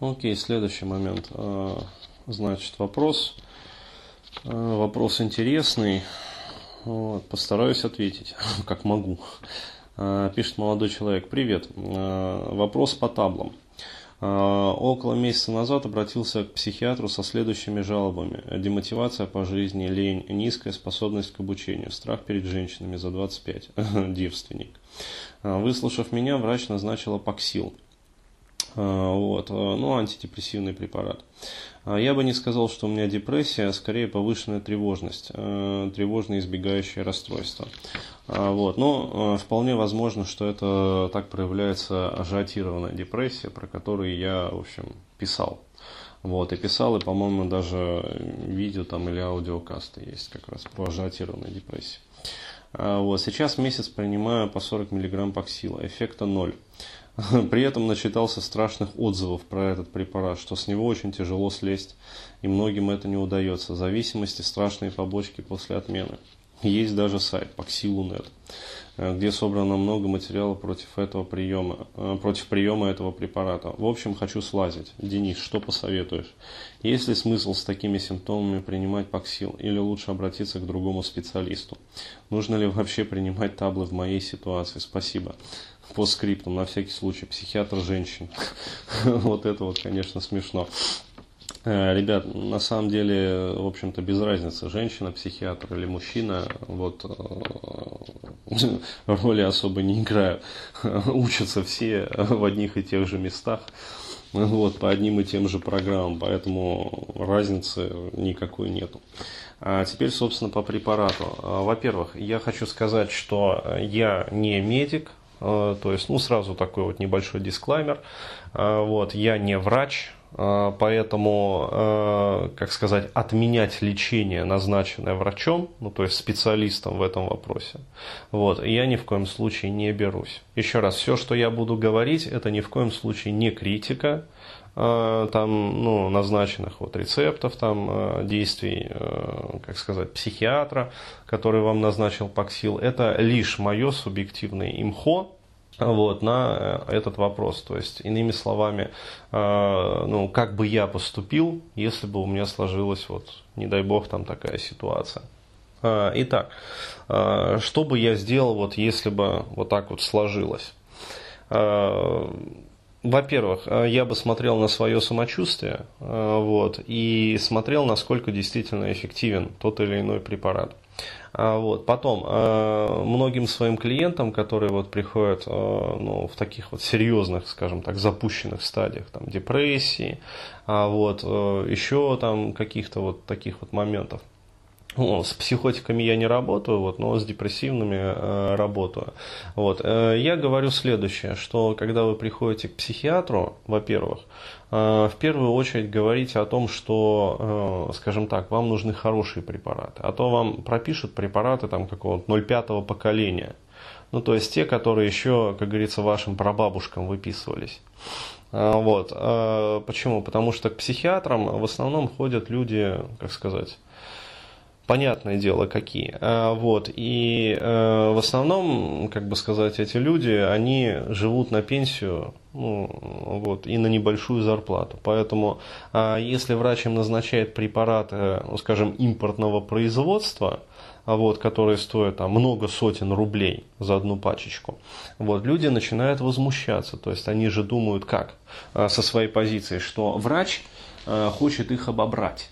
Окей, следующий момент. А, значит, вопрос. А, вопрос интересный. Вот, постараюсь ответить, как могу. А, пишет молодой человек. Привет. Вопрос по таблам. Около месяца назад обратился к психиатру со следующими жалобами. Демотивация по жизни, лень, низкая способность к обучению, страх перед женщинами за 25, девственник. Выслушав меня, врач назначил апоксил. А, вот, а, ну, антидепрессивный препарат. А, я бы не сказал, что у меня депрессия, а скорее повышенная тревожность, тревожное избегающее расстройство. Вот, но вполне возможно, что это так проявляется ажиотированная депрессия, про которую я, в общем, писал. Вот, и писал, и, по-моему, даже видео там или аудиокасты есть как раз по ажиотированной депрессии. Вот, сейчас месяц принимаю по 40 мг паксила, эффекта ноль. При этом начитался страшных отзывов про этот препарат, что с него очень тяжело слезть, и многим это не удается. Зависимости страшные побочки после отмены. Есть даже сайт Paxilu.net, э, где собрано много материала против этого приема, э, против приема этого препарата. В общем, хочу слазить. Денис, что посоветуешь? Есть ли смысл с такими симптомами принимать Паксил или лучше обратиться к другому специалисту? Нужно ли вообще принимать таблы в моей ситуации? Спасибо по скриптам, на всякий случай, психиатр женщин. вот это вот, конечно, смешно. Э, ребят, на самом деле, в общем-то, без разницы, женщина, психиатр или мужчина, вот э, роли особо не играют. Учатся все в одних и тех же местах, вот, по одним и тем же программам, поэтому разницы никакой нету. А теперь, собственно, по препарату. Во-первых, я хочу сказать, что я не медик, Э, то есть, ну, сразу такой вот небольшой дисклаймер. Э, вот, я не врач, э, поэтому, как сказать, отменять лечение, назначенное врачом, ну, то есть специалистом в этом вопросе, вот, я ни в коем случае не берусь. Еще раз, все, что я буду говорить, это ни в коем случае не критика, там, ну, назначенных вот рецептов, там, действий, как сказать, психиатра, который вам назначил Паксил, это лишь мое субъективное имхо, вот, на э, этот вопрос. То есть, иными словами, э, ну, как бы я поступил, если бы у меня сложилась, вот, не дай бог, там такая ситуация. Э, итак, что бы я сделал, вот, если бы вот так вот сложилось? Во-первых, я бы смотрел на свое самочувствие вот, и смотрел, насколько действительно эффективен тот или иной препарат. А, вот. Потом, э, многим своим клиентам, которые вот приходят э, ну, в таких вот серьезных, скажем так, запущенных стадиях, там, депрессии, а вот, э, еще там каких-то вот таких вот моментов, ну, с психотиками я не работаю, вот, но с депрессивными э, работаю. Вот. Э, я говорю следующее, что когда вы приходите к психиатру, во-первых, э, в первую очередь говорите о том, что, э, скажем так, вам нужны хорошие препараты, а то вам пропишут препараты там какого-то 0,5 поколения. Ну, то есть те, которые еще, как говорится, вашим прабабушкам выписывались. Э, вот. Э, почему? Потому что к психиатрам в основном ходят люди, как сказать, понятное дело, какие. А, вот. И э, в основном, как бы сказать, эти люди, они живут на пенсию ну, вот, и на небольшую зарплату. Поэтому, а, если врач им назначает препараты, ну, скажем, импортного производства, а вот, которые стоят там, много сотен рублей за одну пачечку, вот, люди начинают возмущаться. То есть они же думают как? Со своей позиции, что врач хочет их обобрать.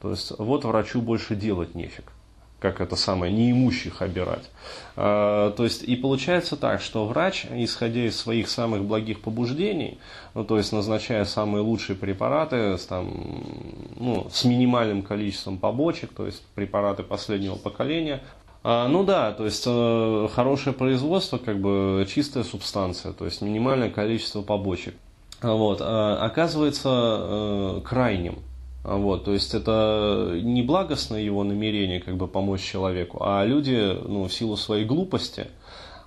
То есть вот врачу больше делать нефиг как это самое, неимущих обирать. А, то есть и получается так, что врач, исходя из своих самых благих побуждений, ну, то есть назначая самые лучшие препараты с, там, ну, с минимальным количеством побочек, то есть препараты последнего поколения, а, ну да, то есть э, хорошее производство, как бы чистая субстанция, то есть минимальное количество побочек. Вот, а, оказывается э, крайним. А вот, то есть это не благостное его намерение как бы помочь человеку, а люди ну, в силу своей глупости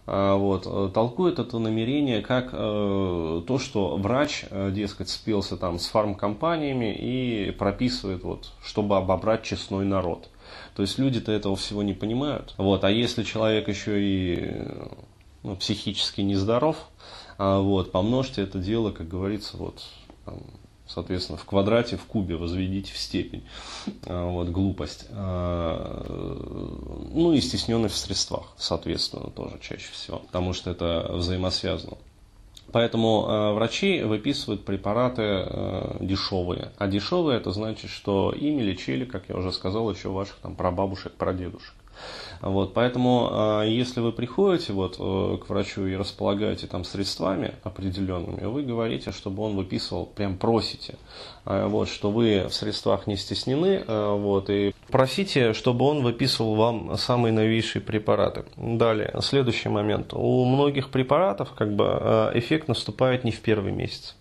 а, вот, толкуют это намерение как э, то, что врач, э, дескать, спелся там с фармкомпаниями и прописывает, вот, чтобы обобрать честной народ. То есть люди-то этого всего не понимают. Вот, а если человек еще и ну, психически нездоров, а, вот, помножьте это дело, как говорится, вот, Соответственно, в квадрате, в кубе возведите в степень. А, вот, глупость. А, ну и стесненность в средствах, соответственно, тоже чаще всего. Потому что это взаимосвязано. Поэтому э, врачи выписывают препараты э, дешевые. А дешевые это значит, что ими лечили, как я уже сказал, еще ваших там прабабушек, прадедушек. Вот, поэтому, а, если вы приходите вот э, к врачу и располагаете там средствами определенными, вы говорите, чтобы он выписывал, прям просите, а, вот, что вы в средствах не стеснены, а, вот, и просите, чтобы он выписывал вам самые новейшие препараты. Далее, следующий момент. У многих препаратов как бы эффект наступает не в первый месяц.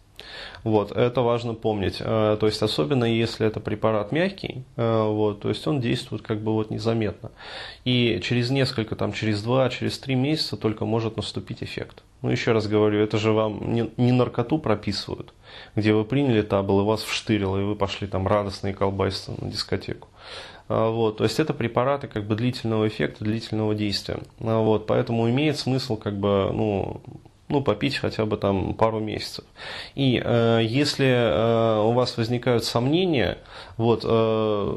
Вот, это важно помнить. Э, то есть, особенно если это препарат мягкий, э, вот, то есть он действует как бы вот незаметно. И через несколько, там, через два, через три месяца только может наступить эффект. Ну, еще раз говорю, это же вам не, наркоту прописывают, где вы приняли табл, и вас вштырило, и вы пошли там радостные колбаситься на дискотеку. Э, вот, то есть это препараты как бы длительного эффекта, длительного действия. Вот, поэтому имеет смысл как бы, ну, ну, попить хотя бы там пару месяцев. И э, если э, у вас возникают сомнения, вот, э,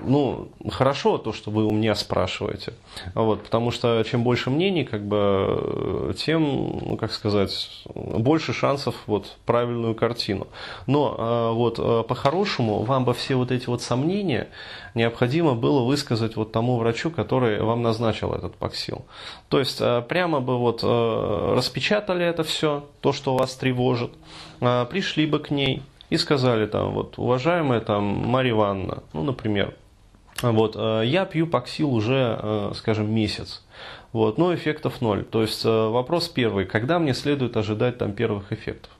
ну, хорошо то, что вы у меня спрашиваете, вот, потому что чем больше мнений, как бы, тем, ну, как сказать, больше шансов вот правильную картину. Но э, вот э, по-хорошему вам бы все вот эти вот сомнения необходимо было высказать вот тому врачу, который вам назначил этот паксил. То есть э, прямо бы вот э, распечатали это все, то, что вас тревожит, э, пришли бы к ней и сказали там, вот, уважаемая там Марья Ивановна, ну, например, вот, я пью паксил уже, скажем, месяц. Вот, но эффектов ноль. То есть вопрос первый, когда мне следует ожидать там первых эффектов?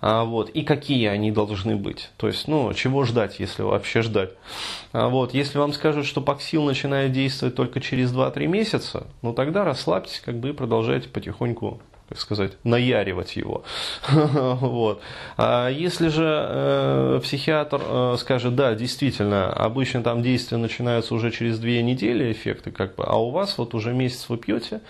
А, вот, и какие они должны быть. То есть, ну, чего ждать, если вообще ждать. А, вот, если вам скажут, что паксил начинает действовать только через 2-3 месяца, ну тогда расслабьтесь, как бы и продолжайте потихоньку как сказать, наяривать его. вот. А если же э, психиатр э, скажет, да, действительно, обычно там действия начинаются уже через две недели, эффекты, как бы, а у вас вот уже месяц вы пьете,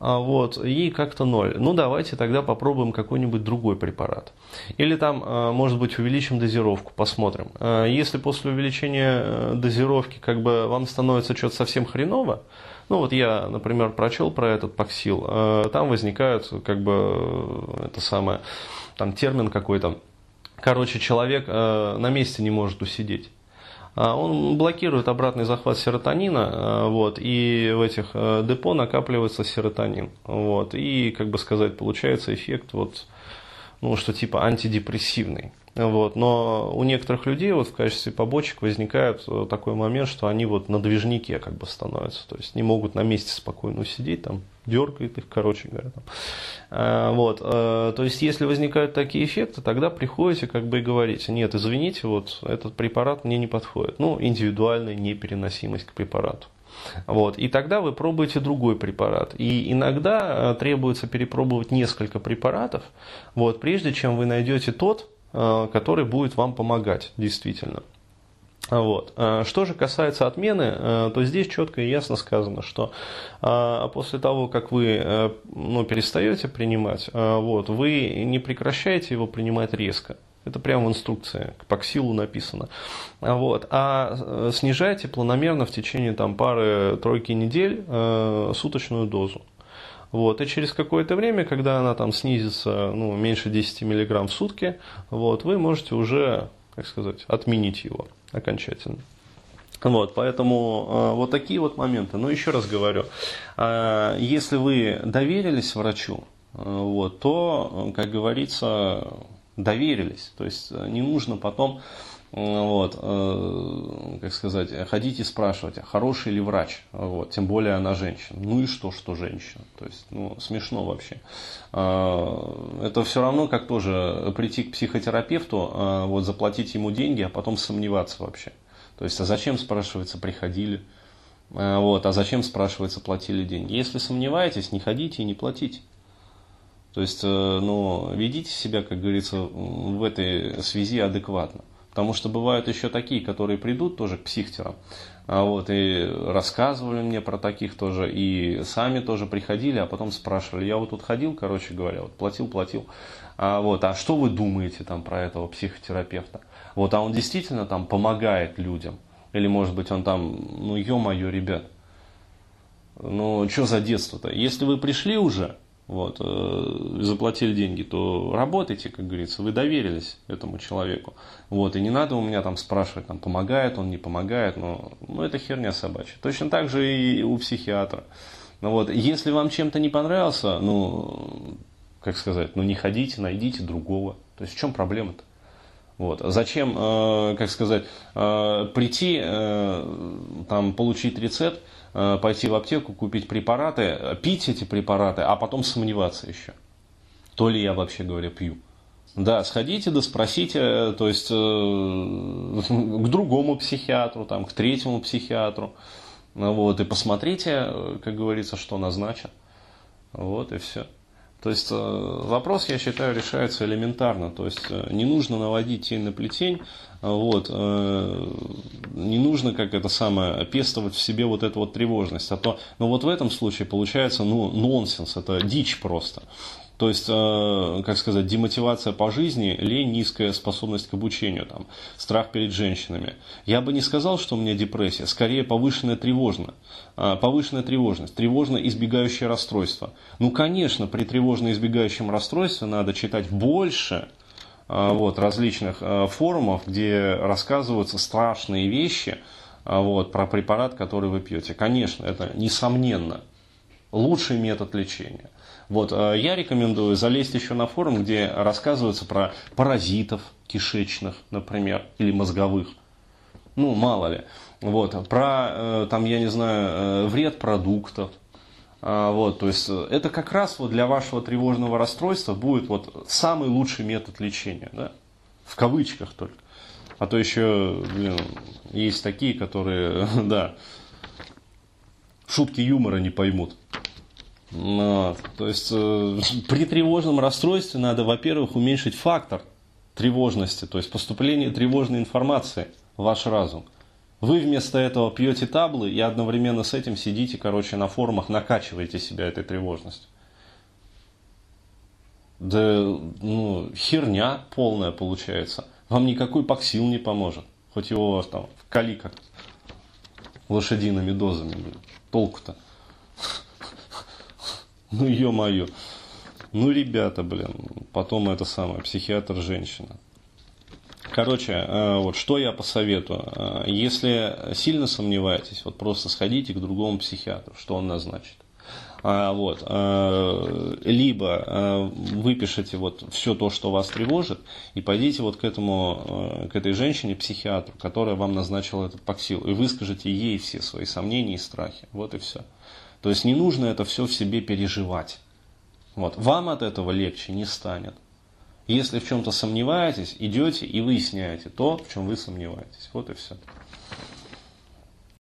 а, вот, и как-то ноль. Ну, давайте тогда попробуем какой-нибудь другой препарат. Или там, э, может быть, увеличим дозировку, посмотрим. Э, если после увеличения э, дозировки как бы вам становится что-то совсем хреново, ну вот я, например, прочел про этот паксил, там возникают как бы это самое, там термин какой-то, короче, человек на месте не может усидеть. А он блокирует обратный захват серотонина, а, вот, и в этих э, депо накапливается серотонин. Вот, и, как бы сказать, получается эффект, вот, ну, что типа антидепрессивный. Вот. Но у некоторых людей вот в качестве побочек возникает э, такой момент, что они вот на движнике как бы становятся. То есть не могут на месте спокойно сидеть, там, дергает их, короче говоря. Там. А, вот. А, то есть если возникают такие эффекты, тогда приходите как бы и говорите, нет, извините, вот этот препарат мне не подходит. Ну, индивидуальная непереносимость к препарату. Вот. И тогда вы пробуете другой препарат. И иногда требуется перепробовать несколько препаратов, вот, прежде чем вы найдете тот, Э, который будет вам помогать действительно. Вот. Э, что же касается отмены, э, то здесь четко и ясно сказано, что после того, как вы ну, перестаете принимать, вот, вы не прекращаете его принимать резко. Это прямо в инструкции, к паксилу написано. Вот. А снижайте планомерно в течение там, пары-тройки недель суточную дозу. Вот, и через какое-то время, когда она там снизится ну, меньше 10 мг в сутки, вот, вы можете уже, как сказать, отменить его окончательно. Вот, поэтому э, вот такие вот моменты. Но еще раз говорю, э, если вы доверились врачу, э, вот, то, как говорится, доверились. То есть не нужно потом вот, э, как сказать, ходить и спрашивать, хороший ли врач, вот, тем более она женщина. Ну и что, что женщина? То есть, ну, смешно вообще. Э, это все равно, как тоже прийти к психотерапевту, э, вот, заплатить ему деньги, а потом сомневаться вообще. То есть, а зачем, спрашивается, приходили? Вот, а зачем, спрашивается, платили деньги? Если сомневаетесь, не ходите и не платите. То есть, ну, ведите себя, как говорится, в этой связи адекватно. Потому что бывают еще такие, которые придут тоже к психтерам, а вот, и рассказывали мне про таких тоже, и сами тоже приходили, а потом спрашивали, я вот тут ходил, короче говоря, вот платил, платил, А, вот, а что вы думаете там про этого психотерапевта? Вот, а он действительно там помогает людям? Или, может быть, он там, ну, ё-моё, ребят, ну, что за детство-то? Если вы пришли уже, вот, э, заплатили деньги, то работайте, как говорится, вы доверились этому человеку. Вот, и не надо у меня там спрашивать, там, помогает он, не помогает, но ну, это херня собачья. Точно так же и у психиатра. Ну, вот, если вам чем-то не понравился, ну, как сказать, ну не ходите, найдите другого. То есть в чем проблема-то? Вот. Зачем, э, как сказать, э, прийти, э, там, получить рецепт, пойти в аптеку, купить препараты, пить эти препараты, а потом сомневаться еще. То ли я вообще говоря пью. Да, сходите, да спросите, то есть э, к другому психиатру, там, к третьему психиатру. Вот, и посмотрите, как говорится, что назначат. Вот и все. То есть э, вопрос, я считаю, решается элементарно. То есть э, не нужно наводить тень на плетень, вот, э, не нужно, как это самое, пестовать в себе вот эту вот тревожность. А то, ну вот в этом случае получается ну, нонсенс, это дичь просто. То есть, э, как сказать, демотивация по жизни, лень, низкая способность к обучению, там, страх перед женщинами. Я бы не сказал, что у меня депрессия, скорее повышенная тревожность. Э, повышенная тревожность, тревожно избегающее расстройство. Ну, конечно, при тревожно избегающем расстройстве надо читать больше э, вот, различных форумов, где рассказываются страшные вещи вот, про препарат, который вы пьете. Конечно, это несомненно лучший метод лечения. Вот, э, я рекомендую залезть еще на форум, где рассказывается про паразитов кишечных, например, или мозговых. Ну, мало ли. Вот, про, э, там, я не знаю, э, вред продуктов. А, вот, то есть это как раз вот для вашего тревожного расстройства будет вот самый лучший метод лечения, да? В кавычках только. А то еще, блин, есть такие, которые, да, шутки юмора не поймут. Ну, то есть э, при тревожном расстройстве надо, во-первых, уменьшить фактор тревожности, то есть поступление тревожной информации в ваш разум. Вы вместо этого пьете таблы и одновременно с этим сидите, короче, на форумах, накачиваете себя этой тревожностью. Да, ну, херня полная получается. Вам никакой паксил не поможет. Хоть его там вкали как лошадиными дозами. Толку-то. Ну, ё-моё. Ну, ребята, блин, потом это самое, психиатр женщина. Короче, э, вот что я посоветую. Э, если сильно сомневаетесь, вот просто сходите к другому психиатру, что он назначит. А, вот. Э, либо выпишите вот все то, что вас тревожит, и пойдите вот к этому, к этой женщине, психиатру, которая вам назначила этот паксил, и выскажите ей все свои сомнения и страхи. Вот и все. То есть не нужно это все в себе переживать. Вот. Вам от этого легче не станет. Если в чем-то сомневаетесь, идете и выясняете то, в чем вы сомневаетесь. Вот и все.